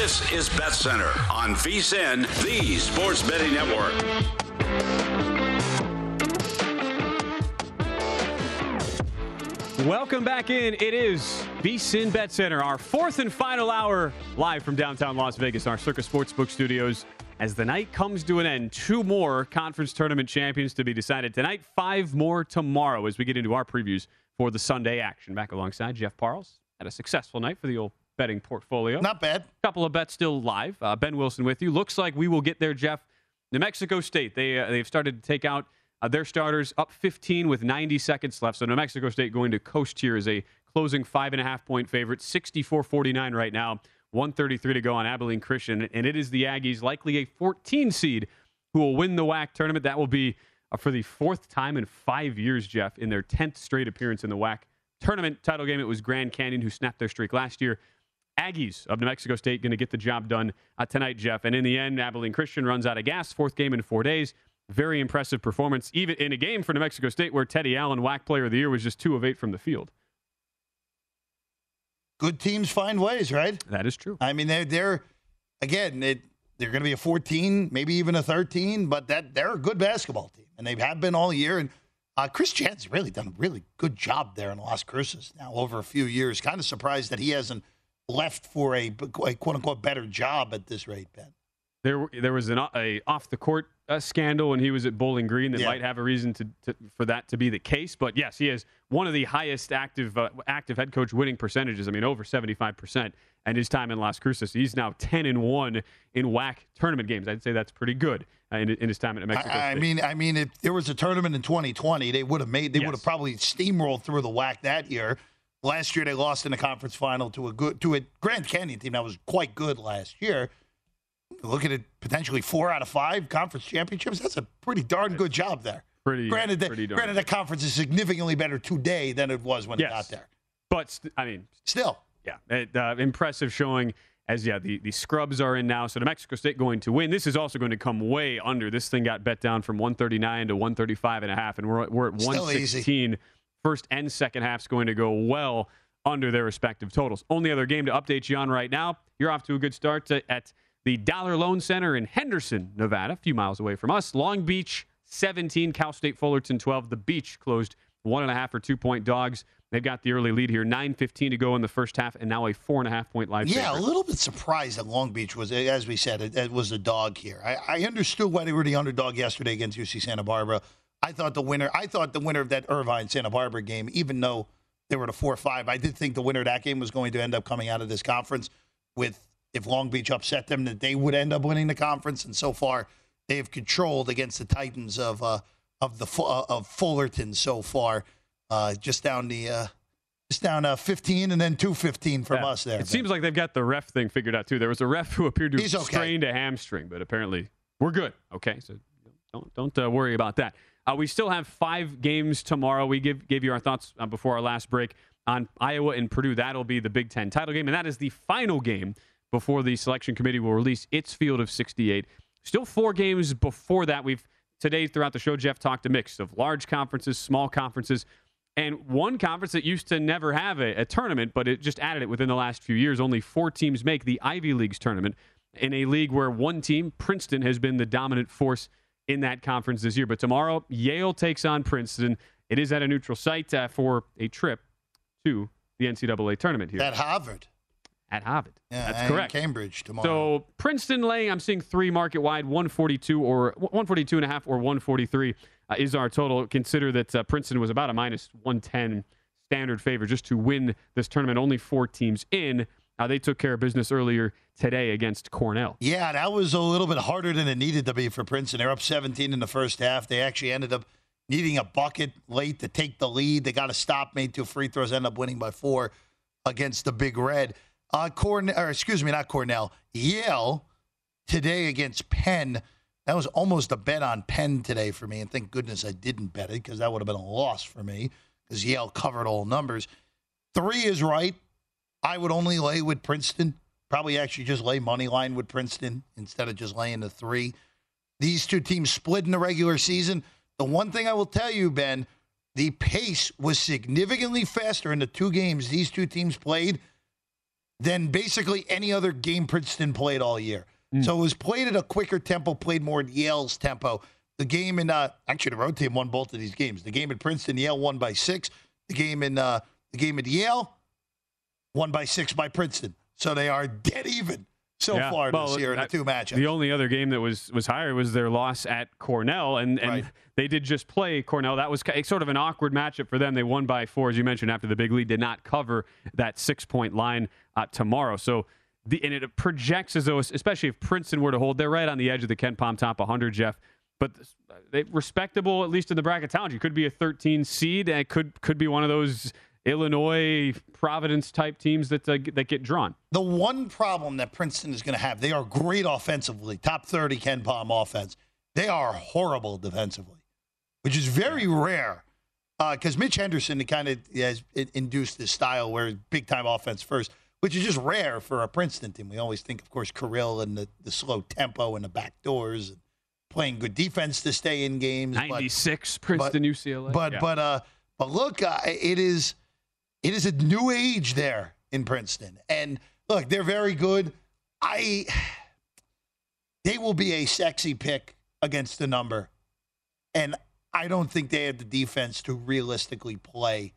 This is Bet Center on VSIN, the Sports Betting Network. Welcome back in. It is VSIN Bet Center, our fourth and final hour live from downtown Las Vegas, our Circus Sportsbook studios. As the night comes to an end, two more conference tournament champions to be decided tonight, five more tomorrow as we get into our previews for the Sunday action. Back alongside Jeff Parles. Had a successful night for the old betting portfolio. Not bad. couple of bets still live. Uh, ben Wilson with you. Looks like we will get there, Jeff. New Mexico State. They uh, they've started to take out uh, their starters up 15 with 90 seconds left. So New Mexico State going to coast here as a closing five and a half point favorite, 64-49 right now. 133 to go on Abilene Christian, and it is the Aggies, likely a 14 seed, who will win the WAC tournament. That will be uh, for the fourth time in five years, Jeff, in their 10th straight appearance in the WAC tournament title game. It was Grand Canyon who snapped their streak last year. Aggies of New Mexico State going to get the job done uh, tonight, Jeff. And in the end, Abilene Christian runs out of gas. Fourth game in four days. Very impressive performance, even in a game for New Mexico State where Teddy Allen, WAC Player of the Year, was just two of eight from the field. Good teams find ways, right? That is true. I mean, they're, they're again, it, they're going to be a 14, maybe even a 13, but that they're a good basketball team, and they have been all year. And uh, Chris Jans really done a really good job there in Las Cruces now over a few years. Kind of surprised that he hasn't left for a, a quote unquote better job at this rate, Ben. There, there was an a off the court uh, scandal when he was at Bowling Green that Yeah. might have a reason to, to for that to be the case. But yes, he is one of the highest active uh, active head coach winning percentages. I mean, over seventy five percent. And his time in Las Cruces, he's now ten and one in WAC tournament games. I'd say that's pretty good uh, in, in his time at Mexico. I, I mean, I mean, if there was a tournament in 2020, they would have made. They Yes. would have probably steamrolled through the WAC that year. Last year, they lost in the conference final to a good to a Grand Canyon team that was quite good last year. Look at it, potentially four out of five conference championships. That's a pretty darn good job there. pretty Granted, that, pretty granted, the conference is significantly better today than it was when Yes. it got there. But st- I mean, Still, Yeah, it, uh, impressive showing. As yeah, the, the scrubs are in now, so New Mexico State going to win. This is also going to come way under. This thing got bet down from 139 to 135 and a half, and we're we're at Still 116. First and second half's going to go well under their respective totals. Only other game to update you on right now. You're off to a good start to, at the Dollar Loan Center in Henderson, Nevada, a few miles away from us. Long Beach 17, Cal State Fullerton 12. The Beach closed one and a half or two point dogs. They've got the early lead here, 9.15 to go in the first half, and now a four and a half point live yeah, a little bit surprised that Long Beach was, as we said, it, it was a dog here. I, I understood why they were the underdog yesterday against UC Santa Barbara. I thought the winner, I thought the winner of that Irvine Santa Barbara game, even though they were the four five, I did think the winner of that game was going to end up coming out of this conference with if Long Beach upset them, that they would end up winning the conference. And so far, they have controlled against the Titans of uh, of the uh, of Fullerton so far, uh, just down the. Uh, just down uh, 15 and then 215 from Yeah. us there. It seems like they've got the ref thing figured out too. There was a ref who appeared to have okay. strained a hamstring, but apparently we're good. Okay, so don't don't uh, worry about that. Uh, we still have five games tomorrow. We give gave you our thoughts uh, before our last break on Iowa and Purdue. That'll be the Big Ten title game, and that is the final game before the selection committee will release its field of 68. Still four games before that. We've today throughout the show, Jeff talked a mix of large conferences, small conferences. And one conference that used to never have a, a tournament, but it just added it within the last few years. Only four teams make the Ivy Leagues tournament in a league where one team, Princeton, has been the dominant force in that conference this year. But tomorrow, Yale takes on Princeton. It is at a neutral site uh, for a trip to the NCAA tournament here at Harvard. at Harvard. Yeah, That's correct. Cambridge tomorrow. So Princeton laying, I'm seeing three market wide, 142 or 142 and a half or 143 uh, is our total. Consider that uh, Princeton was about a minus 110 standard favor just to win this tournament. Only four teams in. Uh, they took care of business earlier today against Cornell. yeah, that was a little bit harder than it needed to be for Princeton. They're up 17 in the first half. They actually ended up needing a bucket late to take the lead. They got a stop, made two free throws, end up winning by four against the Big Red. Uh, excuse me, not Cornell. Yale today against Penn. That was almost a bet on Penn today for me, and thank goodness I didn't bet it because that would have been a loss for me because Yale covered all numbers. Three is right. I would only lay with Princeton. Probably actually just lay money line with Princeton instead of just laying the three. These two teams split in the regular season. The one thing I will tell you, Ben, the pace was significantly faster in the two games these two teams played than basically any other game Princeton played all year. Mm. So it was played at a quicker tempo, played more at Yale's tempo. The game in uh, actually the road team won both of these games. The game at Princeton, Yale won by six. The game in uh, the game at Yale, won by six by Princeton. So they are dead even so yeah. far well, this year in the two matchups. The only other game that was was higher was their loss at Cornell, and and right. they did just play Cornell. That was sort of an awkward matchup for them. They won by four, as you mentioned, after the big lead. Did not cover that six point line uh, tomorrow. So. The, and it projects as though, especially if Princeton were to hold, they're right on the edge of the KenPom top 100, Jeff but they respectable at least in the bracketology. Could be a 13 seed. And it could could be one of those Illinois, Providence type teams that uh, that get drawn. The one problem that Princeton is going to have, they are great offensively, top 30 KenPom offense. They are horrible defensively, which is very rare because uh, Mitch Henderson kind of has induced this style where big time offense first, which is just rare for a Princeton team. We always think, of course, Carril and the, the slow tempo and the back doors and playing good defense to stay in games. 96 but, Princeton but, UCLA. But yeah. but uh but look, uh, it is it is a new age there in Princeton. And look, they're very good. I they will be a sexy pick against the number. And I don't think they have the defense to realistically play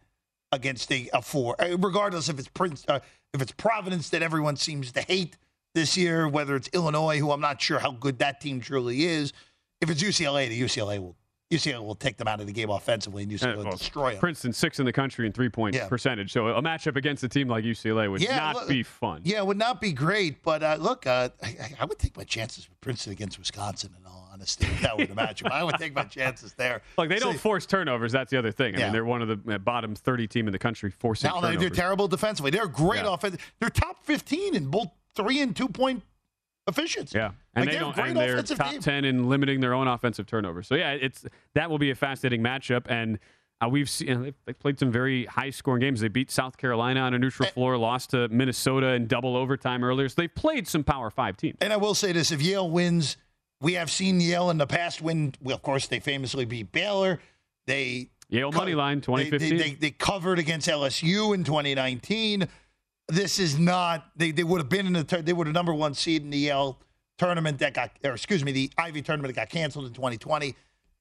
against a, a four, uh, regardless if it's Prince, uh, if it's Providence that everyone seems to hate this year, whether it's Illinois, who I'm not sure how good that team truly is. If it's UCLA, the UCLA will UCLA will take them out of the game offensively, and UCLA will well, destroy them. Princeton six in the country in three point yeah. percentage, so a matchup against a team like UCLA would yeah, not look, be fun. Yeah, it would not be great. But uh, look, uh, I, I, would take my chances with Princeton against Wisconsin. In all honesty, if that were the matchup, I would take my chances there. Like they don't force turnovers. That's the other thing. I yeah. mean, they're one of the uh, bottom thirty team in the country forcing. Now turnovers. they're terrible defensively. They're great yeah. offense. They're top fifteen in both three and two point efficiency. Yeah, and like they don't. And they're top team. ten in limiting their own offensive turnovers. So yeah, it's that will be a fascinating matchup. And uh, we've seen you know, they've played some very high scoring games. They beat South Carolina on a neutral and, floor, lost to Minnesota in double overtime earlier. So they've played some Power Five teams. And I will say this: if Yale wins, we have seen Yale in the past win. Well, of course, they famously beat Baylor. They Yale co- money line 2015. They, they, they, they covered against LSU in 2019 this is not they, they would have been in the they would have number one seed in the Yale tournament that got or excuse me the Ivy tournament that got canceled in 2020.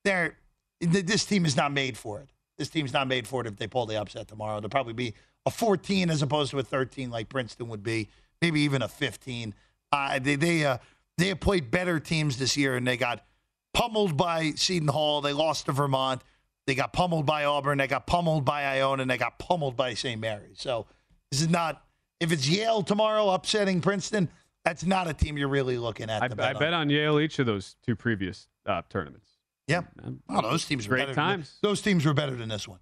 They're this team is not made for it. This team's not made for it if they pull the upset tomorrow. They'll probably be a 14 as opposed to a 13 like Princeton would be, maybe even a 15. Uh, they they uh, they have played better teams this year and they got pummeled by Seton Hall. They lost to Vermont. They got pummeled by Auburn. They got pummeled by Iona. And they got pummeled by St. Mary's. So this is not if it's Yale tomorrow upsetting Princeton, that's not a team you're really looking at. I, bet, I bet on. Yale each of those two previous uh, tournaments. Yeah, well, those teams great were better. times. Those teams were better than this one.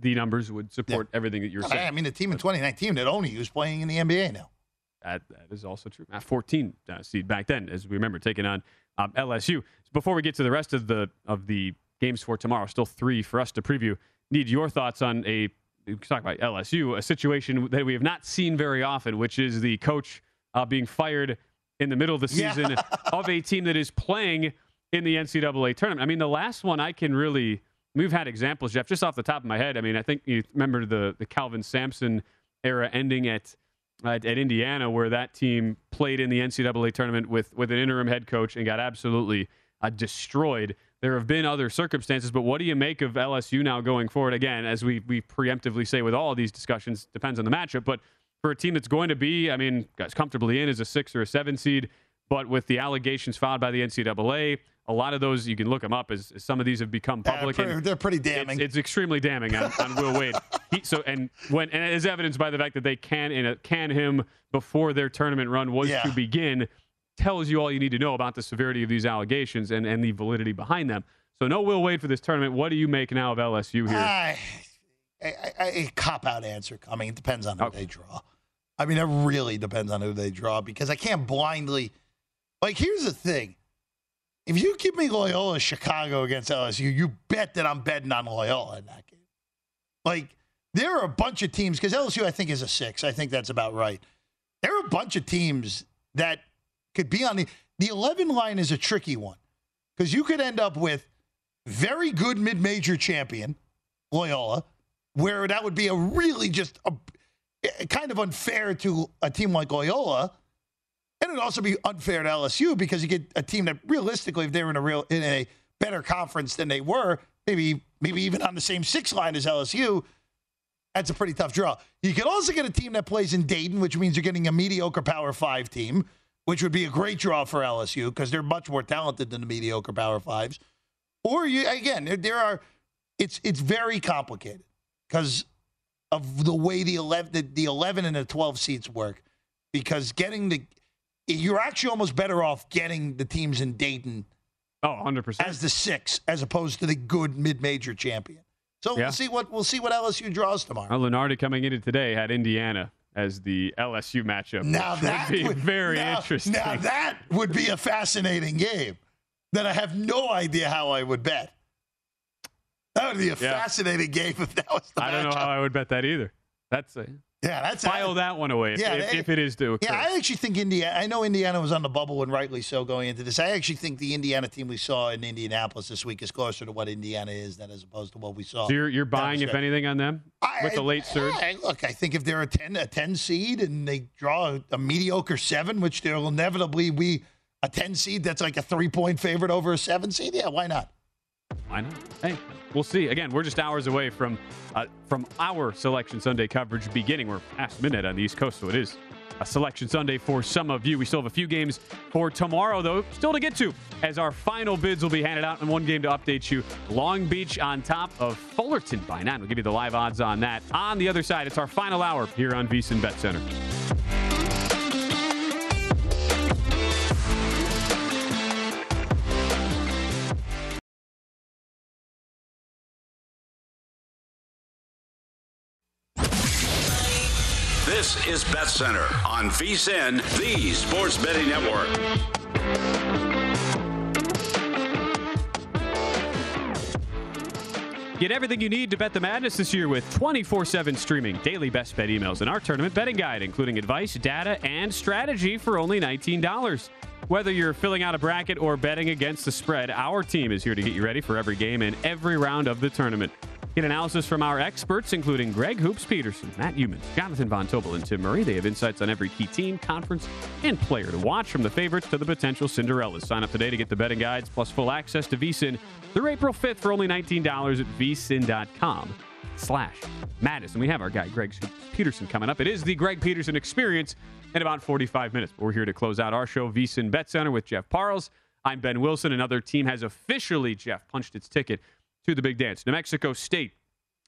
The numbers would support yeah. everything that you're saying. I mean, the team in 2019 that only was playing in the NBA now. That, that is also true. At 14 uh, seed back then, as we remember, taking on um, LSU. Before we get to the rest of the of the games for tomorrow, still three for us to preview. Need your thoughts on a talk about LSU, a situation that we have not seen very often, which is the coach uh, being fired in the middle of the season yeah. of a team that is playing in the NCAA tournament. I mean, the last one I can really. We've had examples, Jeff, just off the top of my head. I mean, I think you remember the the Kelvin Sampson era ending at at, at Indiana, where that team played in the NCAA tournament with with an interim head coach and got absolutely uh, destroyed. There have been other circumstances, but what do you make of LSU now going forward? Again, as we we preemptively say with all of these discussions, depends on the matchup. But for a team that's going to be, I mean, guys comfortably in as a six or a seven seed, but with the allegations filed by the NCAA, a lot of those you can look them up as, as some of these have become public. Pretty, they're pretty damning. It's, it's extremely damning on, on Will Wade. He, so and when and as evidenced by the fact that they can in a, can him before their tournament run was yeah. to begin tells you all you need to know about the severity of these allegations and, and the validity behind them. So no Will Wade for this tournament. What do you make now of LSU here? Uh, a, a, a cop out answer coming. It depends on who okay. they draw. I mean, it really depends on who they draw because I can't blindly. Like, here's the thing: if you give me Loyola Chicago against LSU, you bet that I'm betting on Loyola in that game. Like, there are a bunch of teams because LSU, I think, is a six. I think that's about right. There are a bunch of teams that could be on the the 11 line is a tricky one because you could end up with very good mid-major champion Loyola, where that would be a really just a, a kind of unfair to a team like Loyola, and it'd also be unfair to LSU because you get a team that realistically, if they were in a real in a better conference than they were, maybe maybe even on the same six line as LSU. That's a pretty tough draw. You could also get a team that plays in Dayton, which means you're getting a mediocre Power Five team, which would be a great draw for LSU because they're much more talented than the mediocre Power Fives. Or you again, there, there are. It's it's very complicated because of the way the 11, the, the 11 and the 12 seats work. Because getting the, you're actually almost better off getting the teams in Dayton Oh, 100%. as the six, as opposed to the good mid-major champion. So Yeah. we'll see what we'll see what LSU draws tomorrow. Well, Lunardi coming into today had Indiana as the LSU matchup. Now that would be would- very now- interesting. Now that would be a fascinating game that I have no idea how I would bet. That would be a Yeah. fascinating game if that was the I don't know how I would bet that either. That's a, Yeah, that's file that one away if, Yeah, if, if it is occur. Yeah, I actually think Indiana. I know Indiana was on the bubble and rightly so going into this. I actually think the Indiana team we saw in Indianapolis this week is closer to what Indiana is than as opposed to what we saw. so you're, you're buying, if anything, on them I- with the late surge? I- look, I think if they're a ten a ten seed and they draw a, a mediocre seven, which there will inevitably be a ten seed that's like a three point favorite over a seven seed, yeah, why not? Why not? Hey, we'll see. Again, we're just hours away from uh, from our Selection Sunday coverage beginning. We're past midnight on the East Coast, so it is a Selection Sunday for some of you. We still have a few games for tomorrow, though, still to get to, as our final bids will be handed out, and one game to update you. Long Beach on top of Fullerton by nine. We'll give you the live odds on that. On the other side, it's our final hour here on VSiN Bet Center. This is Bet Center on VSIN, the Sports Betting Network. Get everything you need to bet the madness this year with 24 7 streaming, daily best bet emails, and our tournament betting guide, including advice, data, and strategy for only $19. Whether you're filling out a bracket or betting against the spread, our team is here to get you ready for every game and every round of the tournament. Get analysis from our experts, including Greg Hoops Peterson, Matt Youmans, Jonathan Von Tobel, and Tim Murray. They have insights on every key team, conference, and player to watch from the favorites to the potential Cinderellas. Sign up today to get the betting guides plus full access to VSIN through April 5th for only $19 at vsin.com slash madness. We have our guy, Greg Peterson, coming up. It is the Greg Peterson experience in about 45 minutes. We're here to close out our show, VSIN Bet Center with Jeff Parles. I'm Ben Wilson. Another team has officially, Jeff, punched its ticket to the big dance. New Mexico State.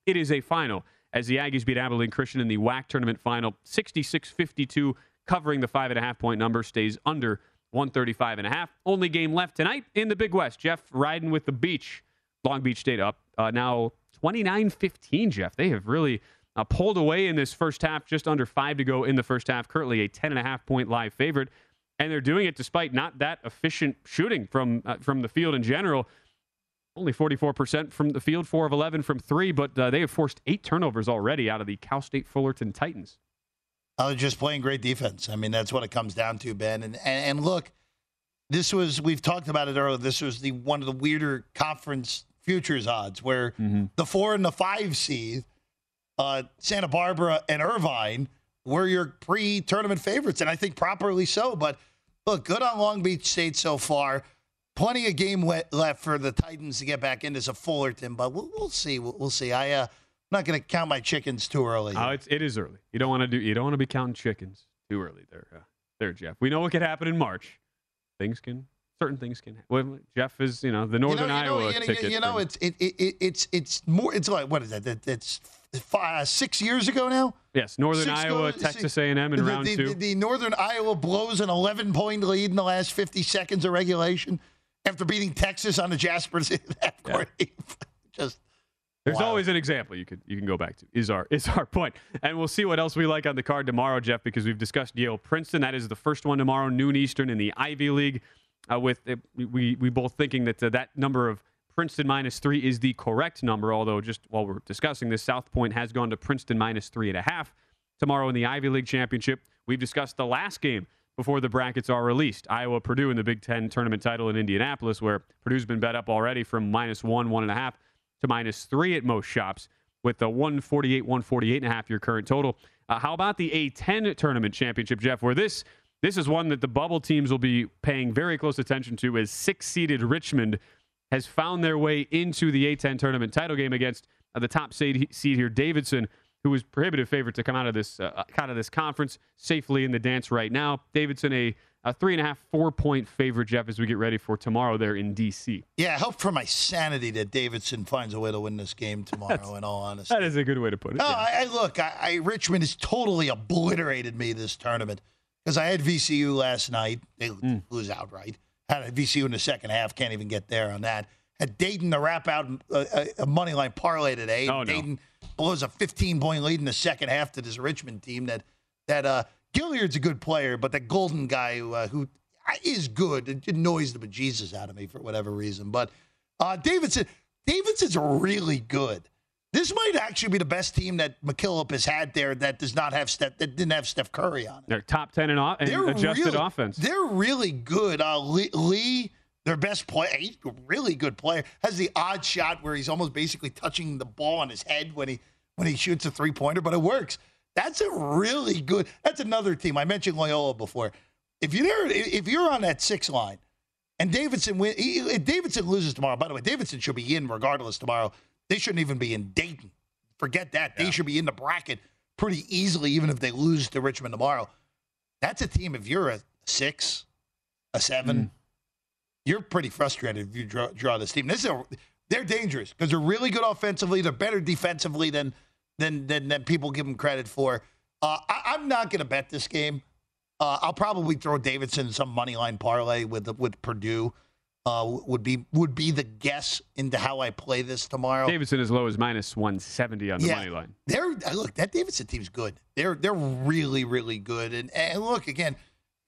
It is a final as the Aggies beat Abilene Christian in the WAC tournament final, 66-52, covering the five and a half point number, stays under 135 and a half. Only game left tonight in the Big West. Jeff riding with the beach. Long Beach State up uh, now 29-15. Jeff, they have really uh, pulled away in this first half. Just under five to go in the first half. Currently a 10 and a half point live favorite, and they're doing it despite not that efficient shooting from uh, from the field in general. Only 44% from the field, 4 of 11 from 3, but uh, they have forced eight turnovers already out of the Cal State Fullerton Titans. I was just playing great defense. I mean, that's what it comes down to, Ben. And, and and look, this was we've talked about it earlier. This was the one of the weirder conference futures odds where the four and the five seed, uh, Santa Barbara and Irvine, were your pre-tournament favorites, and I think properly so. But look, good on Long Beach State so far. Plenty of game le- left for the Titans to get back into some Fullerton, but we'll, we'll see. We'll, we'll see. I uh, I'm not going to count my chickens too early. Oh, it's, it is early. You don't want to do. You don't want to be counting chickens too early. There, uh, there, Jeff. We know what could happen in March. Things can, certain things can. Well, Jeff is, you know, the Northern you know, Iowa you know, you know, ticket. You know, it's it, it, it, it's it's more. It's like what is that? That- It's five, six years ago now. yes, Northern six Iowa, goals- Texas A&M in the, round the, two. The, the Northern Iowa blows an 11 point lead in the last 50 seconds of regulation after beating Texas on the Jasper's half court. Just There's Wow. always an example you could you can go back to. Is our is our point, and we'll see what else we like on the card tomorrow, Jeff, because we've discussed Yale Princeton. That is the first one tomorrow, noon Eastern in the Ivy League. Uh, with uh, we we both thinking that uh, that number of Princeton minus three is the correct number. Although just while we're discussing this, South Point has gone to Princeton minus three and a half tomorrow in the Ivy League championship. We've discussed the last game before the brackets are released. Iowa Purdue in the Big Ten tournament title in Indianapolis, where Purdue's been bet up already from minus one, one and a half to minus three at most shops with the 148, 148 and a half your current total. Uh, how about the A10 tournament championship, Jeff, where this this is one that the bubble teams will be paying very close attention to as six seeded Richmond has found their way into the A10 tournament title game against uh, the top seed, seed here, Davidson, who was prohibitive favorite to come out of this uh, out of this conference safely in the dance right now. Davidson a, a three and a half, four point favorite, Jeff, as we get ready for tomorrow there in DC. Yeah, I hope for my sanity that Davidson finds a way to win this game tomorrow. in all honesty, That is a good way to put it. No, yeah. I, I look. I, I Richmond has totally obliterated me this tournament because I had VCU last night. They Mm. lose outright. Had a VCU in the second half. Can't even get there on that. Had Dayton to wrap out a, a, a money line parlay today. Oh, no. Dayton blows a 15 point lead in the second half to this Richmond team. That that uh, Gilyard's a good player, but that Golden guy who, uh, who is good. It annoys the bejesus out of me for whatever reason. But uh, Davidson, Davidson's really good. This might actually be the best team that McKillop has had there that does not have Steph that didn't have Steph Curry on it. They're top 10 in, off- in They're adjusted really, offense. They're really good. Uh, Lee, Lee, their best player, he's a really good player. Has the odd shot where he's almost basically touching the ball on his head when he when he shoots a three pointer, but it works. That's a really good. That's another team. I mentioned Loyola before. If you're if you're on that six line, and Davidson win, he- if Davidson loses tomorrow. By the way, Davidson should be in regardless tomorrow. They shouldn't even be in Dayton. Forget that. They should be in the bracket pretty easily, even if they lose to Richmond tomorrow. That's a team. If you're a six, a seven, mm. You're pretty frustrated if you draw, draw this team. This is a, they're dangerous because they're really good offensively. They're better defensively than than than, than people give them credit for. Uh, I, I'm not going to bet this game. Uh, I'll probably throw Davidson some money line parlay with with Purdue. Uh, would be would be the guess into how I play this tomorrow. Davidson as low as minus 170 on the money line. They're look that Davidson team's good. They're they're really really good. And and look again,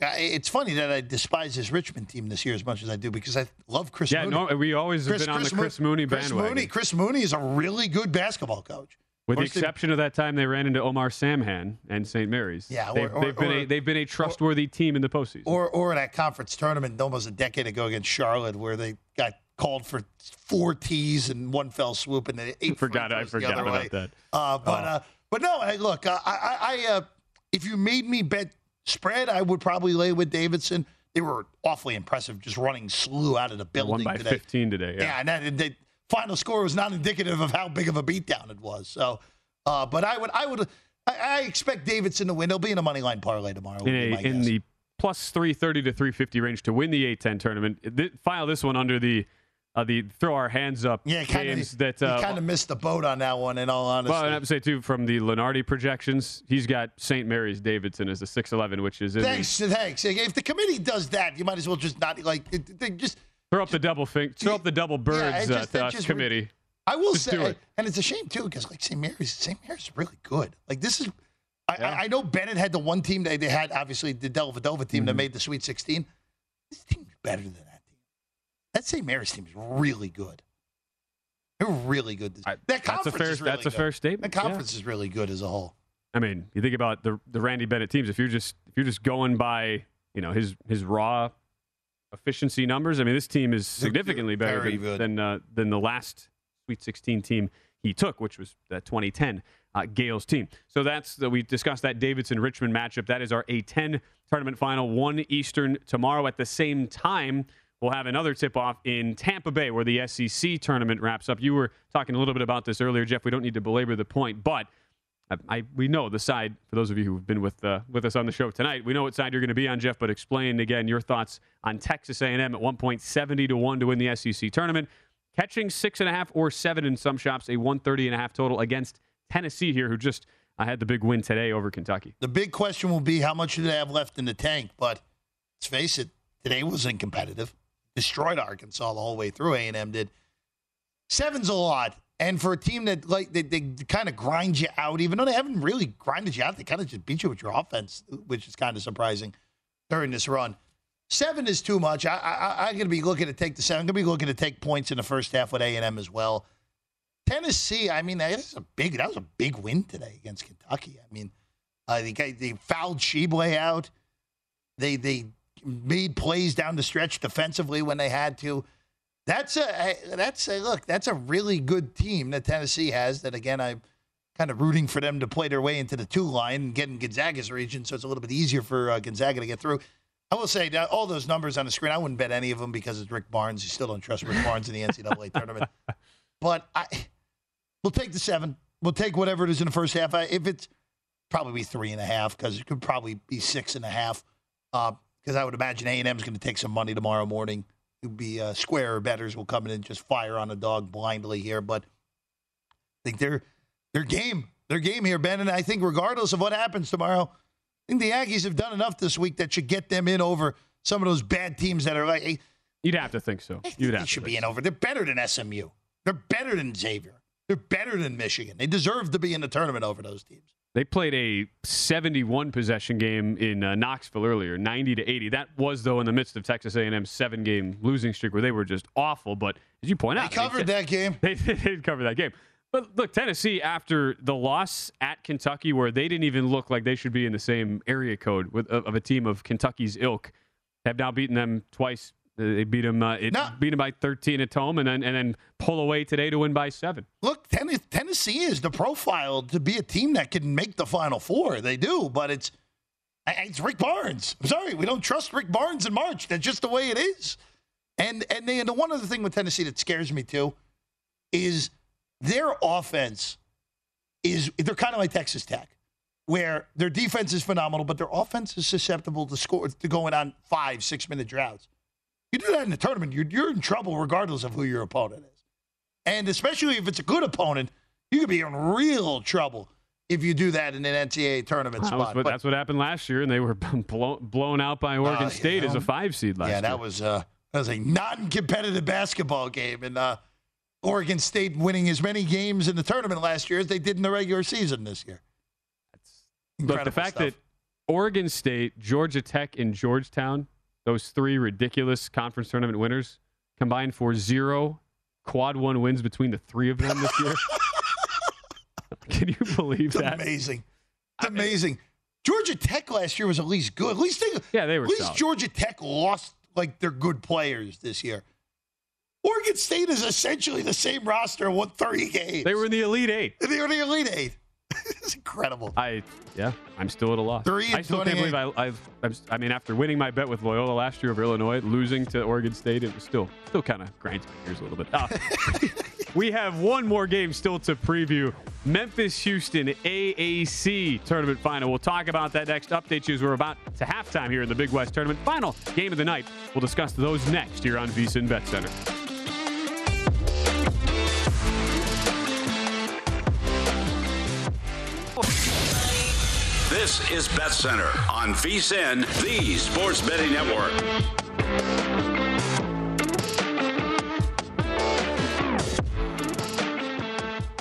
it's funny that I despise this Richmond team this year as much as I do because I love Chris. Yeah, Mooney. no, we always have been on the Chris Mooney Chris bandwagon. Mooney, Chris Mooney is a really good basketball coach. With the they- exception of that time they ran into Omar Samhan and St. Mary's. Yeah, or- they've, or- they've been a they've been a trurstworthy team in the postseason. or or that conference tournament almost a decade ago against Charlotte, where they got called for four tees and one fell swoop, and they eight. Forgot- I forgot about way. that. Uh, but Oh. uh, but no, hey, look, uh, I I, I uh, if you made me bet spread, I would probably lay with Davidson. They were awfully impressive, just running SLU out of the building won by today. 15 today. Yeah, Yeah. and that, the final score was not indicative of how big of a beatdown it was. So, uh, but I would, I would, I, I expect Davidson to win. They'll be in a money line parlay tomorrow. in, a, in the plus 330 to 350 range to win the A10 tournament. File this one under the uh, the throw our hands up yeah, kind games that uh, kind of missed the boat on that one. In all honesty, Well, and I have to say too, from the Lunardi projections, he's got St. Mary's Davidson as a six eleven, which is in the, thanks, thanks. If the committee does that, you might as well just not like it- they just. throw up the double thing, throw up the double birds it just- uh, it to us just- committee. I will Just say, it. and it's a shame too, because like St. Mary's, St. Mary's is really good. Like this is, I, Yeah. I, I know Bennett had the one team that they had, obviously the Dellavedova team Mm-hmm. that made the Sweet 16. This team's better than that. That St. Mary's team is really good. They're really good. I- that that's a conference fair- is really that's a good. fair statement, yeah. conference is really good as a whole. I mean, you think about the the Randy Bennett teams. If you're just if you're just going by you know his his raw efficiency numbers, I mean, this team is significantly better very than good. than, uh, than the last Sweet 16 team he took, which was the 2010 uh, Gaels team. So that's the, we discussed that Davidson Richmond matchup. That is our A10 tournament final, one Eastern tomorrow at the same time. We'll have another tip off in Tampa Bay where the SEC tournament wraps up. You were talking a little bit about this earlier, Jeff. We don't need to belabor the point, but I, I we know the side for those of you who've been with uh, with us on the show tonight. We know what side you're going to be on, Jeff. But explain again your thoughts on Texas A&M at 1.70 to one to win the SEC tournament, catching six and a half or seven in some shops, a 130 and a half total against Tennessee here, who just uh, had the big win today over Kentucky. The big question will be how much do they have left in the tank? But let's face it, today wasn't competitive. Destroyed Arkansas the whole way through. A and M did. Seven's a lot. And for a team that like they, they kind of grind you out, even though they haven't really grinded you out, they kind of just beat you with your offense, which is kind of surprising during this run. Seven is too much. I, I, I'm going to be looking to take the seven. I'm going to be looking to take points in the first half with A and M as well. Tennessee, I mean, that's a big. That was a big win today against Kentucky. I mean, uh, they they fouled Tshiebwe out. They they made plays down the stretch defensively when they had to. That's a that's a look. That's a really good team that Tennessee has. That again, I'm kind of rooting for them to play their way into the two line and get in Gonzaga's region, so it's a little bit easier for uh, Gonzaga to get through. I will say that all those numbers on the screen, I wouldn't bet any of them because it's Rick Barnes. You still don't trust Rick Barnes in the NCAA tournament. But I, we'll take the seven. We'll take whatever it is in the first half. I, if it's probably be three and a half because it could probably be six and a half. Because I would imagine A and M is going to take some money tomorrow morning. It would be uh, square betters will come in and just fire on a dog blindly here. But I think they're their game, their game here, Ben. And I think regardless of what happens tomorrow, I think the Aggies have done enough this week that should get them in over some of those bad teams that are like. Hey, You'd have to think so. You'd have they should to be in over. They're better than SMU. They're better than Xavier. They're better than Michigan. They deserve to be in the tournament over those teams. They played a 71 possession game in uh, Knoxville earlier, 90 to 80. That was though in the midst of Texas A&M's seven game losing streak where they were just awful. But as you point out, They out, covered that game. They, they did cover that game. But look, Tennessee after the loss at Kentucky, where they didn't even look like they should be in the same area code with of, of a team of Kentucky's ilk, have now beaten them twice. They beat them, uh, it, No. beat them by 13 at home, and then and then pull away today to win by seven. Look, Tennessee is the profile to be a team that can make the Final Four. They do, but it's it's Rick Barnes. I'm sorry, we don't trust Rick Barnes in March. That's just the way it is. And and, they, and the one other thing with Tennessee that scares me too is their offense is they're kind of like Texas Tech, where their defense is phenomenal, but their offense is susceptible to score to going on five six minute droughts. You do that in the tournament, you're, you're in trouble regardless of who your opponent is. And especially if it's a good opponent, you could be in real trouble if you do that in an NCAA tournament That was spot. what- But- that's what happened last year, and they were blown, blown out by Oregon Uh, State you as a five seed last yeah, year. that was uh, that was a non-competitive basketball game, and uh, Oregon State winning as many games in the tournament last year as they did in the regular season this year. Incredible Look, the fact stuff. that Oregon State, Georgia Tech, and Georgetown, those three ridiculous conference tournament winners, combined for zero quad one wins between the three of them this year. Can you believe it's that? amazing, it's amazing. Georgia Tech last year was at least good. At least they, Yeah, they were At least solid. Georgia Tech lost like their good players this year. Oregon State is essentially the same roster, and won 30 games. They were in the Elite Eight. they were in the Elite Eight. it's incredible. I yeah, I'm still at a loss. Three I still can't believe I, I've, I've. I mean, after winning my bet with Loyola last year over Illinois, losing to Oregon State, it was still still kind of grinds my gears a little bit. Ah, we have one more game still to preview. Memphis Houston AAC tournament final. We'll talk about that next. Update you as we're about to halftime here in the Big West tournament. Final game of the night. We'll discuss those next here on VSiN Bet Center. This is Bet Center on VSIN, the sports betting network.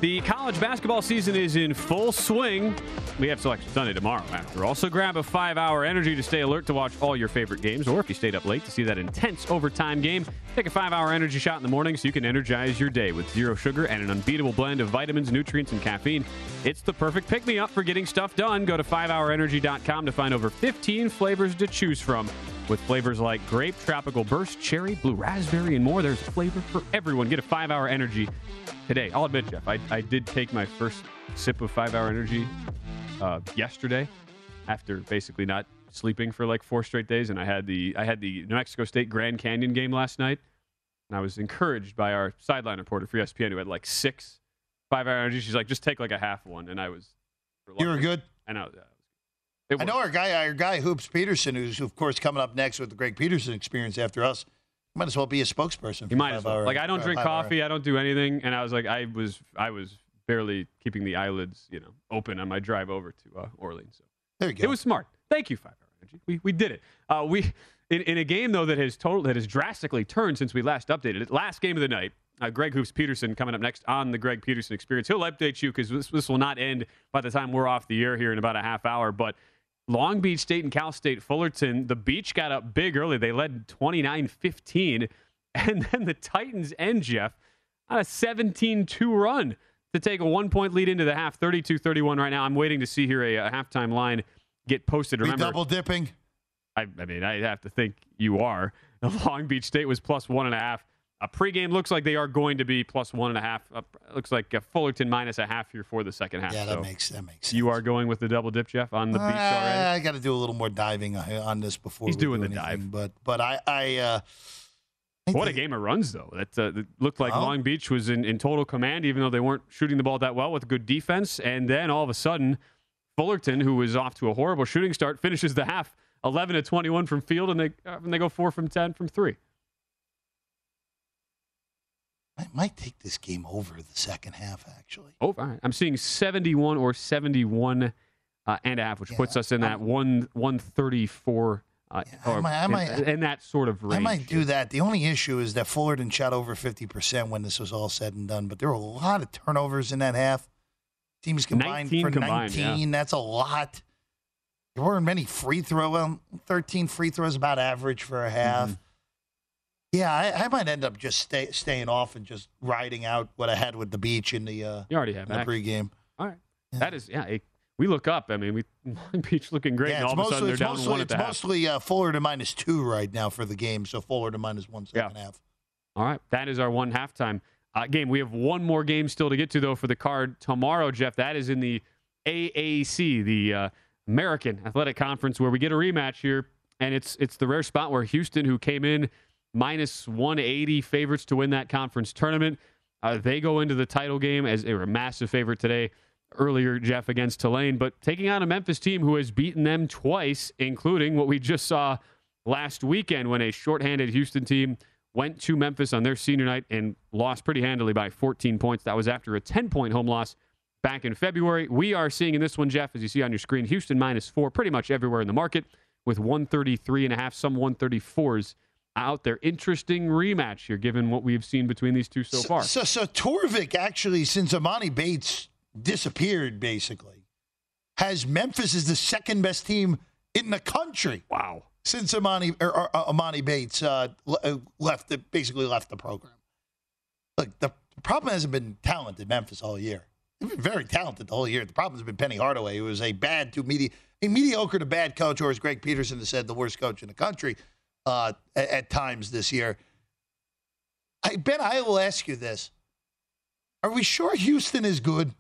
The college basketball season is in full swing. We have Selection Sunday tomorrow, after all. So grab a five hour energy to stay alert to watch all your favorite games, or if you stayed up late to see that intense overtime game, take a five hour energy shot in the morning so you can energize your day with zero sugar and an unbeatable blend of vitamins, nutrients, and caffeine. It's the perfect pick me up for getting stuff done. Go to 5hourenergy.com to find over 15 flavors to choose from. With flavors like grape, tropical burst, cherry, blue raspberry, and more, there's a flavor for everyone. Get a five hour energy today. I'll admit, Jeff, I, I did take my first sip of five hour energy uh, yesterday after basically not sleeping for like four straight days. And I had the I had the New Mexico State Grand Canyon game last night. And I was encouraged by our sideline reporter for ESPN who had like six five hour energy. She's like, just take like a half one. And I was. You were good. I know. I know our guy, our guy Hoops Peterson, who's of course coming up next with the Greg Peterson experience after us. Might as well be a spokesperson. You for might as well. five-hour- Like I don't drink coffee. I don't do anything. And I was like, I was, I was barely keeping the eyelids, you know, open on my drive over to uh, Orleans. So There you go. it was smart. Thank you, Five Hour Energy. We, we did it. Uh, we in, in a game though that has total that has drastically turned since we last updated it. Last game of the night, uh, Greg Hoops Peterson coming up next on the Greg Peterson Experience. He'll update you because this, this will not end by the time we're off the air here in about a half hour. But Long Beach State and Cal State Fullerton, the Beach got up big early. They led 29 15. And then the Titans end, Jeff, on a 17 2 run to take a one point lead into the half, 32 31 right now. I'm waiting to see here a, a halftime line get posted. Remember, double dipping. I, I mean, I have to think you are. Long Beach State was plus one and a half. A pregame looks like they are going to be plus one and a half. Uh, looks like uh, Fullerton minus a half here for the second half. Yeah, that So makes that makes sense. You are going with the double dip, Jeff, on the beach Uh, already. I got to do a little more diving on this before He's we doing do the anything, dive. But but I I uh, What a game of runs, though. That, uh, that looked like Oh. Long Beach was in, in total command, even though they weren't shooting the ball that well with good defense. And then all of a sudden, Fullerton, who was off to a horrible shooting start, finishes the half 11 to 21 from field, and they uh, and they go four from 10 from three. I might take this game over the second half. Actually, Oh, all right. I'm seeing 71 or 71 uh, and a half, which Yeah, puts us in that one 134. Uh, Yeah, I or might- I in- might- in, that sort of range. I might do that. The only issue is that Fullerton shot over fifty percent when this was all said and done. But there were a lot of turnovers in that half. Teams combined 19 for combined, yeah. nineteen. That's a lot. There weren't many free throw. Well, thirteen free throws about average for a half. Mm-hmm. Yeah, I, I might end up just stay, staying off and just riding out what I had with the beach in the uh, You already have in the that. pregame. All right. That is, yeah. It, we look up. I mean, we Long Beach looking great, yeah, and it's all of a sudden mostly they're it's down mostly, one at the half. mostly uh, Fullerton minus two right now for the game. So Fullerton minus one Yeah. second half. All right, that is our one halftime uh, game. We have one more game still to get to, though, for the card tomorrow, Jeff. That is in the AAC, the uh, American Athletic Conference, where we get a rematch here, and it's it's the rare spot where Houston, who came in minus 180 favorites to win that conference tournament, uh, they go into the title game as they were a massive favorite today. Earlier, Jeff against Tulane, but taking on a Memphis team who has beaten them twice, including what we just saw last weekend when a shorthanded Houston team went to Memphis on their senior night and lost pretty handily by 14 points. That was after a 10 point home loss back in February. We are seeing in this one, Jeff, as you see on your screen, Houston minus four pretty much everywhere in the market with 133 and a half, some 134s out there. Interesting rematch here, given what we've seen between these two so far. So, so Torvik actually, since Emoni Bates disappeared, basically, has Memphis as the second best team in the country Wow. since Emoni or, or, uh, Emoni Bates uh, uh, left, the, basically left the program. Look, the problem hasn't been talented Memphis all year. They've been very talented the whole year. The problem has been Penny Hardaway, who was a bad to medi- a mediocre to bad coach, or as Greg Peterson has said, the worst coach in the country uh, at, at times this year. I Ben, I will ask you this: Are we sure Houston is good?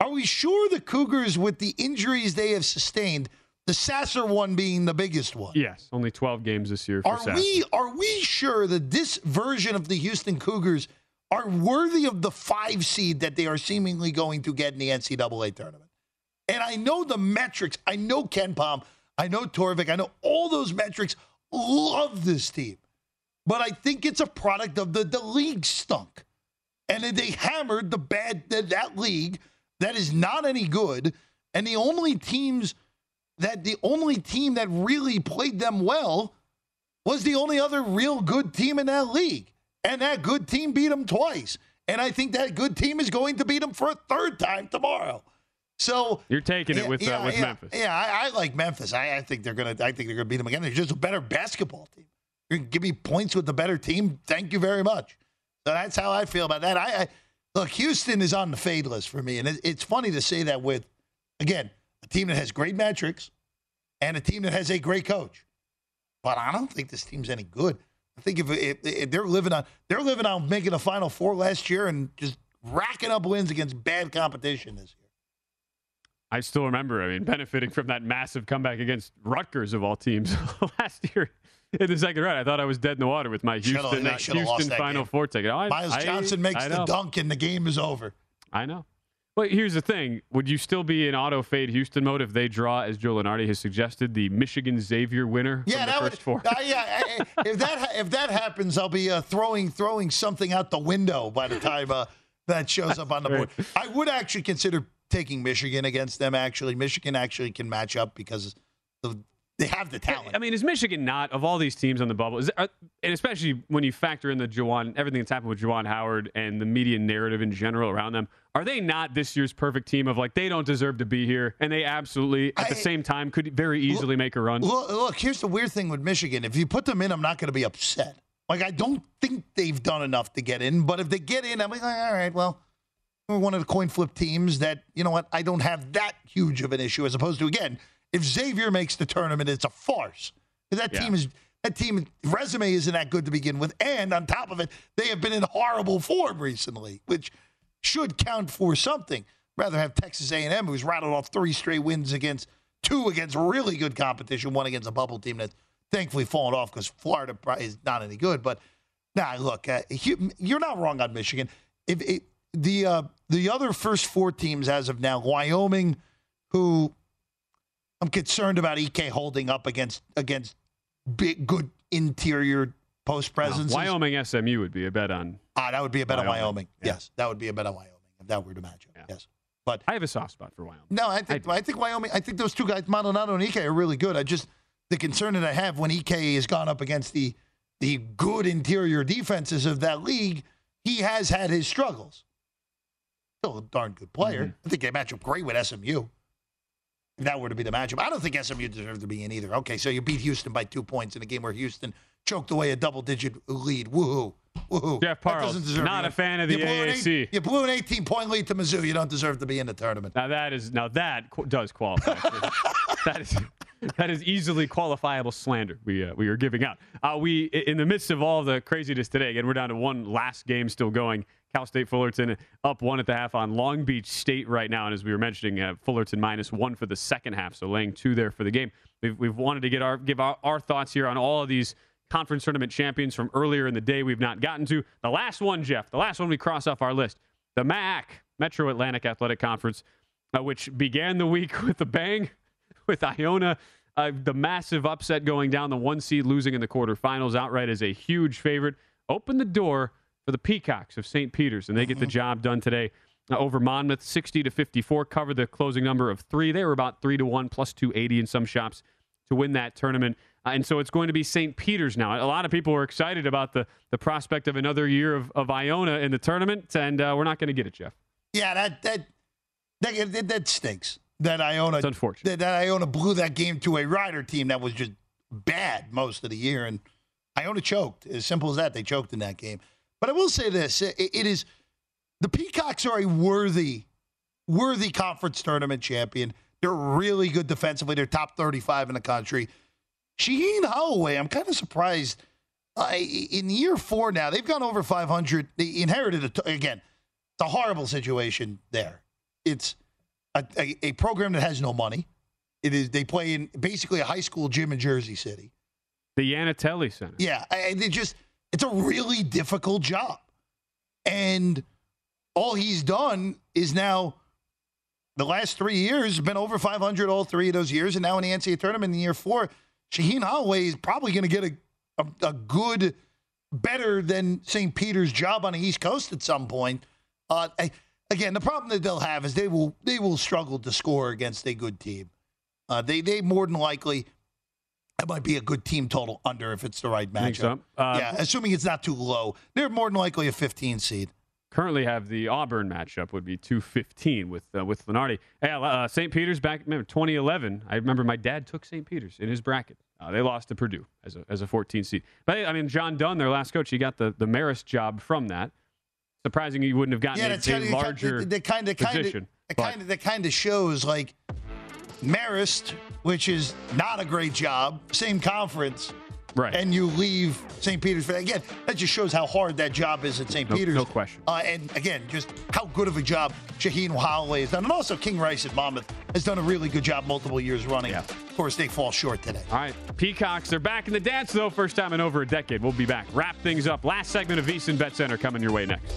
Are we sure the Cougars, with the injuries they have sustained, the Sasser one being the biggest one? Yes, only 12 games this year for Are Sasser. we are we sure that this version of the Houston Cougars are worthy of the five seed that they are seemingly going to get in the NCAA tournament? And I know the metrics. I know KenPom. I know Torvik. I know all those metrics. Love this team, but I think it's a product of the the league stunk, and they hammered the bad that, that league that is not any good, and the only teams that the only team that really played them well was the only other real good team in that league. And that good team beat them twice. And I think that good team is going to beat them for a third time tomorrow. So You're taking it with, uh, with yeah, Memphis. Yeah, I, I like Memphis. I, I think they're gonna. I think they're gonna beat them again. They're just a better basketball team. You're gonna give me points with the better team. Thank you very much. So that's how I feel about that. I, I look. Houston is on the fade list for me, and it, it's funny to say that with again a team that has great metrics and a team that has a great coach. But I don't think this team's any good. I think if, if, if they're living on they're living on making a Final Four last year and just racking up wins against bad competition this year. I still remember, I mean, benefiting from that massive comeback against Rutgers of all teams last year in the second round. I thought I was dead in the water with my Should've- Houston, uh, should've Houston Final game. Four ticket. I- Miles I- Johnson makes I the dunk and the game is over. I know. But here's the thing: Would you still be in auto fade Houston mode if they draw, as Joe Lunardi has suggested, the Michigan Xavier winner Yeah, that first would. four? Uh, yeah, if that if that happens, I'll be uh, throwing throwing something out the window by the time uh, that shows up on the board. I would actually consider taking Michigan against them. Actually, Michigan actually can match up because the They have the talent. I mean, is Michigan not of all these teams on the bubble? Is are, uh, and especially when you factor in the Juwan, everything that's happened with Juwan Howard and the media narrative in general around them, are they not this year's perfect team of like they don't deserve to be here, and they absolutely at the same time could very easily make a run? Look, look, here's the weird thing with Michigan. If you put them in, I'm not going to be upset. Like, I don't think they've done enough to get in, but if they get in, I'm like, all right, well, we're one of the coin flip teams that, you know what, I don't have that huge of an issue as opposed to, again, if Xavier makes the tournament, it's a farce. That Yeah. team is. That team resume isn't that good to begin with, and on top of it, they have been in horrible form recently, which should count for something. Rather have Texas A&M, who's rattled off three straight wins against two against really good competition, one against a bubble team that's thankfully fallen off because Florida is not any good. But nah, look, uh, you, you're not wrong on Michigan. If it, the uh, the other first four teams as of now, Wyoming, who I'm concerned about Ike holding up against against big good interior post presence. Wyoming SMU would be a bet on. Ah, that would be a bet on Wyoming, Wyoming. yeah. Yes, that would be a bet on Wyoming if that were to match up. Yeah. Yes, but I have a soft spot for Wyoming. no, I think I, think Wyoming. I think those two guys, Maldonado and Ike, are really good. I just the concern that I have when Ike has gone up against the the good interior defenses of that league, he has had his struggles. Still a darn good player. I think they match up great with SMU. If that were to be the matchup, I don't think SMU deserved to be in either. Okay, so you beat Houston by two points in a game where Houston choked away a double-digit lead. Woohoo! Woohoo! Jeff That Parles, doesn't deserve not a fan of the you an eight- AAC. you blew an 18-point lead to Mizzou. You don't deserve to be in the tournament. Now that is now that qu- does qualify. that is that is easily qualifiable slander we uh, we are giving out. Uh, we in the midst of all the craziness today. Again, we're down to one last game still going. Cal State Fullerton up one at the half on Long Beach State right now, and as we were mentioning, uh, Fullerton minus one for the second half, so laying two there for the game. We've, we've wanted to get our give our, our thoughts here on all of these conference tournament champions from earlier in the day. We've not gotten to the last one, Jeff. The last one we cross off our list, the MAAC Metro Atlantic Athletic Conference uh, which began the week with a bang with Iona. Uh, the massive upset going down, the one seed losing in the quarterfinals outright as a huge favorite. Open the door for the Peacocks of St. Peter's, and they get the job done today uh, over Monmouth, 60 to 54. Covered the closing number of three. They were about three to one, plus 280 in some shops to win that tournament. Uh, and so it's going to be St. Peter's now. A lot of people are excited about the, the prospect of another year of, of Iona in the tournament, and uh, we're not going to get it, Jeff. Yeah, that that that, that, that stinks. That Iona, It's unfortunate. That, that Iona blew that game to a Rider team that was just bad most of the year, and Iona choked. As simple as that, they choked in that game. But I will say this: it, it is the Peacocks are a worthy, worthy conference tournament champion. They're really good defensively. They're top thirty-five in the country. Shaheen Holloway, I'm kind of surprised. Uh, in year four now, they've gone over 500. They inherited a t- again. It's a horrible situation there. It's a, a, a program that has no money. It is they play in basically a high school gym in Jersey City. The Yanitelli Center. Yeah, and it just it's a really difficult job. And all he's done is now the last three years been over 500 all three of those years, and now in the NCAA tournament in year four, Shaheen Holloway is probably going to get a, a a good, better than St. Peter's job on the East Coast at some point. Uh, I- again, the problem that they'll have is they will they will struggle to score against a good team. Uh, they they more than likely that might be a good team total under if it's the right matchup. So? Uh, yeah, assuming it's not too low, they're more than likely a 15 seed. currently have the Auburn matchup would be 215 with uh, with Lunardi. Hey, uh, St. Peter's back remember 2011. I remember my dad took St. Peter's in his bracket. Uh, they lost to Purdue as a as a 14 seed. But I mean, John Dunne, their last coach, he got the the Marist job from that. Surprising he wouldn't have gotten Yeah, a, a kind larger the kind of kind of position. but- kind of that kind of shows like Marist, which is not a great job, same conference, right. and you leave St. Peter's for that. Again, that just shows how hard that job is at St. No- Peter's. no question. Uh, and again, just how good of a job Shaheen Holloway has done. And also King Rice at Monmouth has done a really good job multiple years running. Yeah. Of course, they fall short today. All right, Peacocks, they're back in the dance, though, first time in over a decade. We'll be back. Wrap things up. Last segment of VSiN Bet Center coming your way next.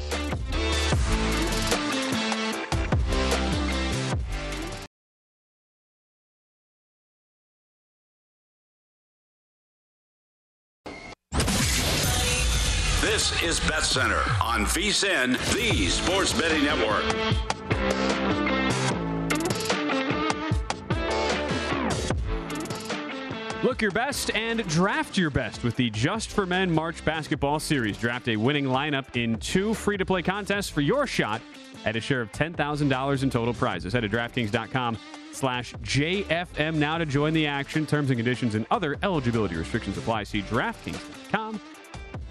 Is Bet Center on VSIN, the Sports Betting Network. Look your best and draft your best with the Just for Men March Basketball Series. Draft a winning lineup in two free to play contests for your shot at a share of $10,000 in total prizes. Head to DraftKings.com slash JFM now to join the action. Terms and conditions and other eligibility restrictions apply. See DraftKings.com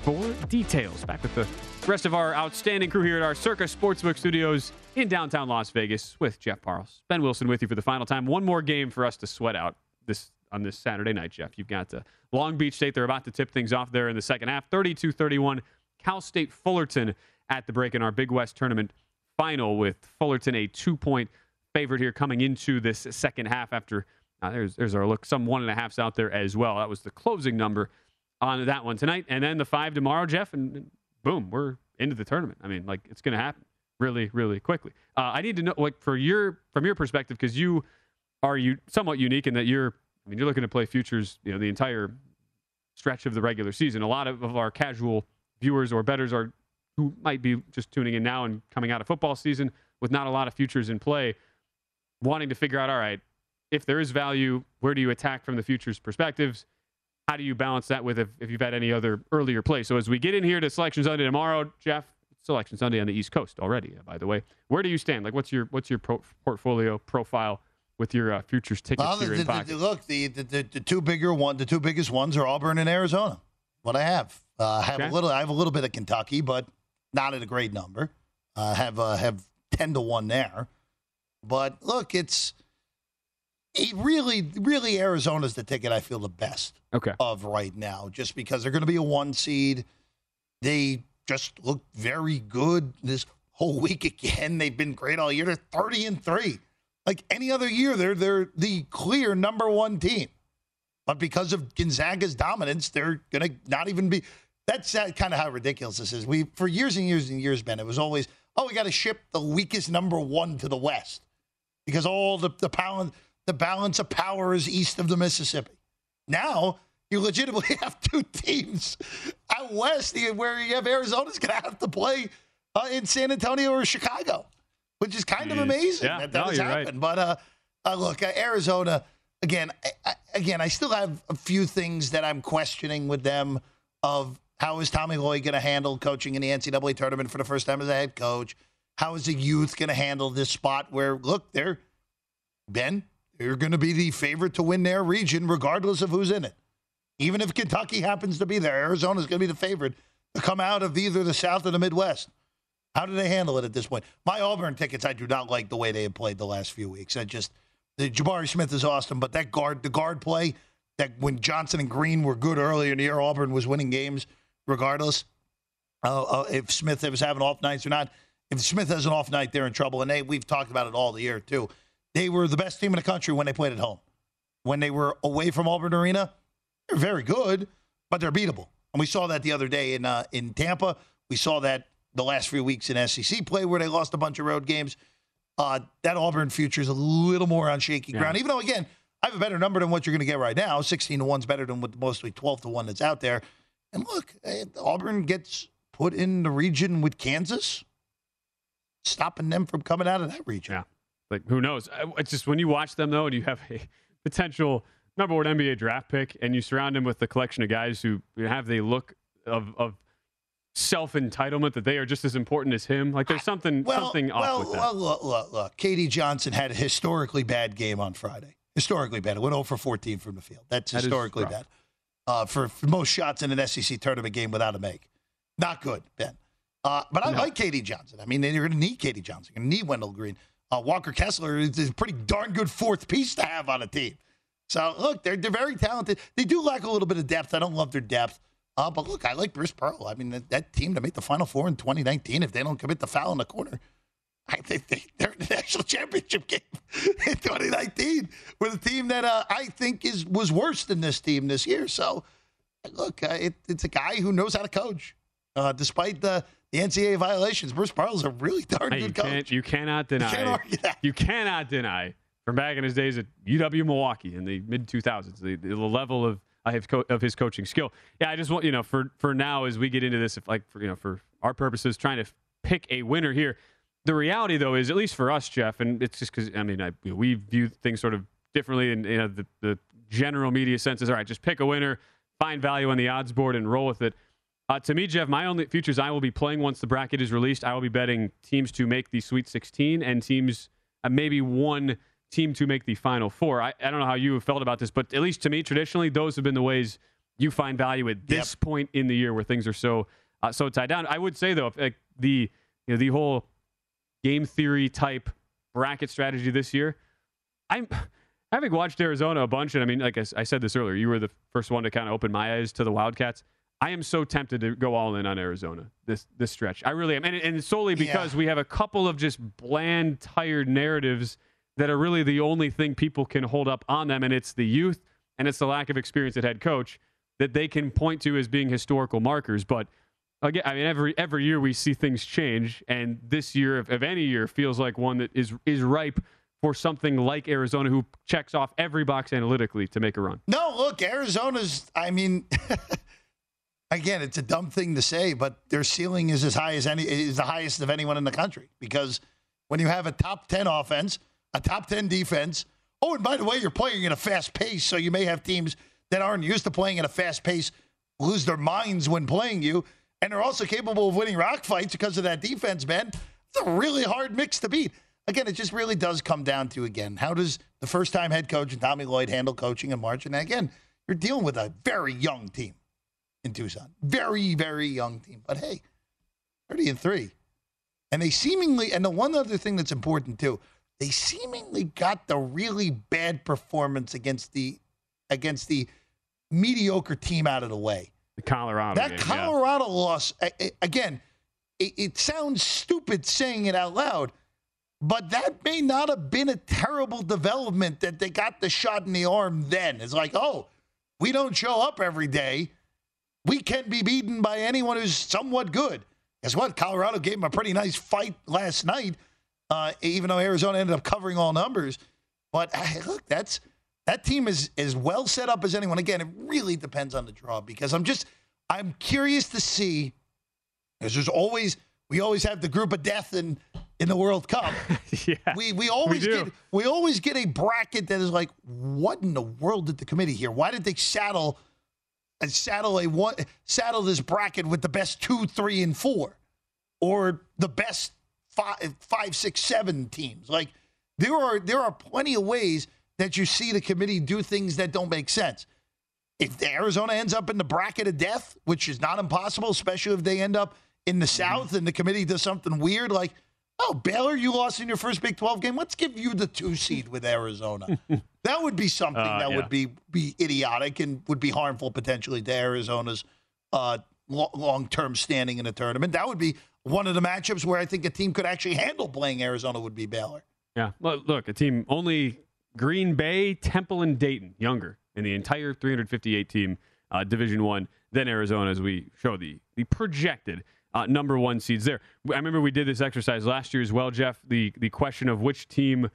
for details. Back with the rest of our outstanding crew here at our Circa Sportsbook Studios in downtown Las Vegas with Jeff Parles. Ben Wilson with you for the final time. One more game for us to sweat out this on this Saturday night, Jeff. You've got uh, Long Beach State. They're about to tip things off there in the second half. 32 31. Cal State Fullerton at the break in our Big West tournament final with Fullerton a two point favorite here coming into this second half after uh, there's there's our look some one and a halfs out there as well. That was the closing number on that one tonight, and then the five tomorrow, Jeff, and, boom, we're into the tournament. I mean, like it's going to happen really, really quickly. Uh, I need to know, like, for your from your perspective, because you are you somewhat unique in that you're I mean, you're looking to play futures, you know, the entire stretch of the regular season. A lot of, of our casual viewers or bettors are who might be just tuning in now and coming out of football season with not a lot of futures in play, wanting to figure out, all right, if there is value, where do you attack from the futures perspectives? How do you balance that with if, if you've had any other earlier play? So as we get in here to Selection Sunday tomorrow, Jeff, Selection Sunday on the East Coast already, by the way. Where do you stand? Like, what's your what's your pro- portfolio profile with your uh, futures tickets Well, here the, in the, pocket? the- look, the, the, the, two bigger one, the two biggest ones are Auburn and Arizona. What I have, uh, I have Okay. a little, I have a little bit of Kentucky, but not at a great number. Uh, have uh, have ten to one there, but look, it's it really, really Arizona's the ticket I feel the best okay. of right now, just because they're going to be a one seed. They just look very good this whole week again. They've been great all year. They're thirty and three. Like any other year, they're they're the clear number one team. But because of Gonzaga's dominance, they're going to not even be. That's uh, kind of how ridiculous this is. We for years and years and years, Ben, it was always, oh, we got to ship the weakest number one to the West because all the the balance the balance of power is east of the Mississippi. Now you legitimately have two teams out west where you have Arizona's going to have to play uh, in San Antonio or Chicago, which is kind of amazing Yeah, that that no, has you're right. happened. But uh, uh, look, uh, Arizona again. I, I, again, I still have a few things that I'm questioning with them. Of how is Tommy Lloyd going to handle coaching in the NCAA tournament for the first time as a head coach? How is the youth going to handle this spot where look, they're Ben, they're going to be the favorite to win their region, regardless of who's in it. Even if Kentucky happens to be there, Arizona's going to be the favorite to come out of either the South or the Midwest. How do they handle it at this point? My Auburn tickets, I do not like the way they have played the last few weeks. I just, the Jabari Smith is awesome, but that guard, the guard play, that when Johnson and Green were good earlier in the year, Auburn was winning games regardless. Uh, uh, if Smith was having off nights or not, if Smith has an off night, they're in trouble. And they, we've talked about it all the year too. They were the best team in the country when they played at home. When they were away from Auburn Arena, they're very good, but they're beatable. And we saw that the other day in uh, in Tampa. We saw that the last few weeks in SEC play where they lost a bunch of road games. Uh, that Auburn future is a little more on shaky Yeah. ground, even though again I have a better number than what you're going to get right now. Sixteen to one's better than what mostly twelve to one that's out there. And look, eh, Auburn gets put in the region with Kansas, stopping them from coming out of that region. Yeah. Like who knows? It's just when you watch them though, and you have a potential number one NBA draft pick, and you surround him with the collection of guys who have the look of of self entitlement that they are just as important as him. Like there's something Well, something off well, with that. well, look, look, look. K.D. Johnson had a historically bad game on Friday. Historically bad. It went 0 for 14 from the field. That's That is historically bad. Uh, for, for most shots in an SEC tournament game without a make. Not good, Ben. Uh, but I No. like K.D. Johnson. I mean, you're going to need K.D. Johnson. You're going to need Wendell Green. Uh, Walker Kessler is a pretty darn good fourth piece to have on a team. So, look, they're, they're very talented. They do lack a little bit of depth. I don't love their depth. Uh, but look, I like Bruce Pearl. I mean, that, that team to make the Final Four in 2019, if they don't commit the foul in the corner, I think they, they're in the national championship game in 2019 with a team that uh, I think is was worse than this team this year. So, look, uh, it, it's a guy who knows how to coach, uh, despite the, the NCAA violations. Bruce Pearl's a really darn Hey, you good coach. can't you cannot deny that. you cannot deny from back in his days at UW Milwaukee in the mid 2000s the, the level of of his, co- of his coaching skill. Yeah, I just want you know for for now as we get into this, if like for you know for our purposes, trying to pick a winner here. The reality though is at least for us, Jeff, and it's just because I mean I, we view things sort of differently, and you know the the general media sense is all right, just pick a winner, find value on the odds board, and roll with it. Uh, to me, Jeff, my only futures I will be playing once the bracket is released. I will be betting teams to make the Sweet 16 and teams, uh, maybe one team to make the Final Four. I, I don't know how you have felt about this, but at least to me, traditionally, those have been the ways you find value at this yep. point in the year where things are so uh, so tied down. I would say though, if, like, the you know the whole game theory type bracket strategy this year, I'm having watched Arizona a bunch, and I mean, like I, I said this earlier, you were the first one to kind of open my eyes to the Wildcats. I am so tempted to go all in on Arizona this this stretch. I really am, and, and solely because yeah. we have a couple of just bland, tired narratives that are really the only thing people can hold up on them, and it's the youth and it's the lack of experience at head coach that they can point to as being historical markers. But again, I mean, every every year we see things change, and this year, if, if any year, feels like one that is is ripe for something like Arizona, who checks off every box analytically to make a run. No, look, Arizona's. I mean. again, it's a dumb thing to say, but their ceiling is as high as any is the highest of anyone in the country because when you have a top 10 offense, a top 10 defense, oh, and by the way, you're playing at a fast pace, so you may have teams that aren't used to playing at a fast pace lose their minds when playing you, and are also capable of winning rock fights because of that defense, man. It's a really hard mix to beat. Again, it just really does come down to again, how does the first time head coach and Tommy Lloyd handle coaching in March? And again, you're dealing with a very young team in Tucson. Very, very young team. But hey, 30 and 3. And they seemingly, and the one other thing that's important too, they seemingly got the really bad performance against the against the mediocre team out of the way. The Colorado. That game, Colorado yeah. loss, again, it, it sounds stupid saying it out loud, but that may not have been a terrible development that they got the shot in the arm then. It's like, oh, we don't show up every day we can't be beaten by anyone who's somewhat good. Guess what? Colorado gave them a pretty nice fight last night, uh, even though Arizona ended up covering all numbers. But hey, look, that's that team is as well set up as anyone. Again, it really depends on the draw because I'm just I'm curious to see because there's always we always have the group of death in in the World Cup. yeah, we we always we get we always get a bracket that is like, what in the world did the committee here? Why did they saddle and saddle a one saddle this bracket with the best two, three, and four, or the best five, five, six, seven teams. Like there are there are plenty of ways that you see the committee do things that don't make sense. If Arizona ends up in the bracket of death, which is not impossible, especially if they end up in the mm-hmm. South and the committee does something weird like Oh, Baylor, you lost in your first Big 12 game. Let's give you the two seed with Arizona. that would be something uh, that yeah. would be be idiotic and would be harmful potentially to Arizona's uh, long term standing in the tournament. That would be one of the matchups where I think a team could actually handle playing Arizona would be Baylor. Yeah, look, look a team only Green Bay, Temple, and Dayton younger in the entire 358 team uh, Division One than Arizona, as we show the the projected uh, number one seeds there. I remember we did this exercise last year as well, Jeff. The the question of which team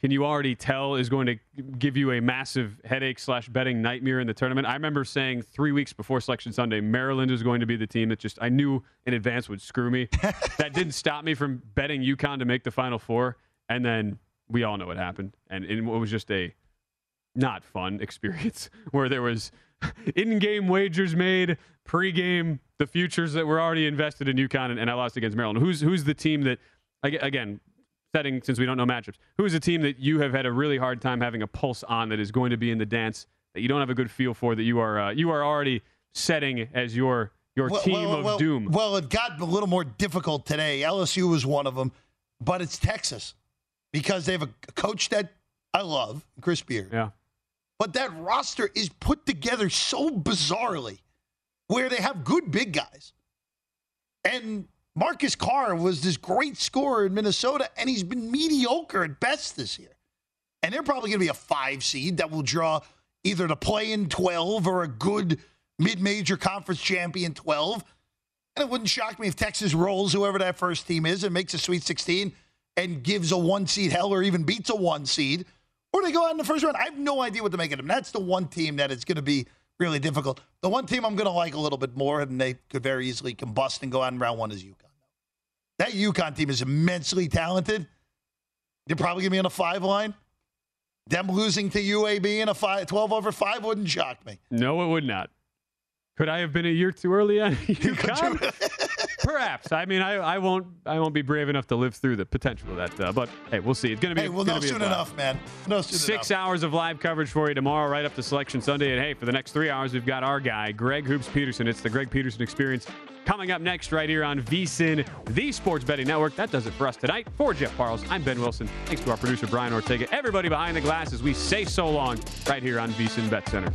can you already tell is going to give you a massive headache slash betting nightmare in the tournament. I remember saying three weeks before Selection Sunday, Maryland is going to be the team that just I knew in advance would screw me. that didn't stop me from betting UConn to make the Final Four, and then we all know what happened, and it was just a not fun experience where there was in-game wagers made, pre-game the futures that were already invested in UConn, and, and I lost against Maryland. Who's who's the team that again? Setting since we don't know matchups, who is a team that you have had a really hard time having a pulse on that is going to be in the dance that you don't have a good feel for that you are uh, you are already setting as your your well, team well, of well, doom? Well, it got a little more difficult today. LSU was one of them, but it's Texas because they have a coach that I love, Chris Beard. Yeah. But that roster is put together so bizarrely where they have good big guys. And Marcus Carr was this great scorer in Minnesota, and he's been mediocre at best this year. And they're probably going to be a five seed that will draw either the play in 12 or a good mid major conference champion 12. And it wouldn't shock me if Texas rolls whoever that first team is and makes a Sweet 16 and gives a one seed hell or even beats a one seed. Or they go out in the first round. I have no idea what to make of them. That's the one team that is going to be really difficult. The one team I'm going to like a little bit more, and they could very easily combust and go out in round one, is UConn. That UConn team is immensely talented. They're probably going to be on a five line. Them losing to UAB in a five, 12 over 5 wouldn't shock me. No, it would not. Could I have been a year too early on UConn? Perhaps. I mean, I, I won't I won't be brave enough to live through the potential of that. Uh, but hey, we'll see. It's going to be. Hey, we'll know be a soon enough, man. No soon Six enough. hours of live coverage for you tomorrow, right up to Selection Sunday. And hey, for the next three hours, we've got our guy, Greg Hoops Peterson. It's the Greg Peterson Experience coming up next, right here on VSIN, the Sports Betting Network. That does it for us tonight. For Jeff Parles, I'm Ben Wilson. Thanks to our producer, Brian Ortega. Everybody behind the glass as we say so long, right here on VSIN Bet Center.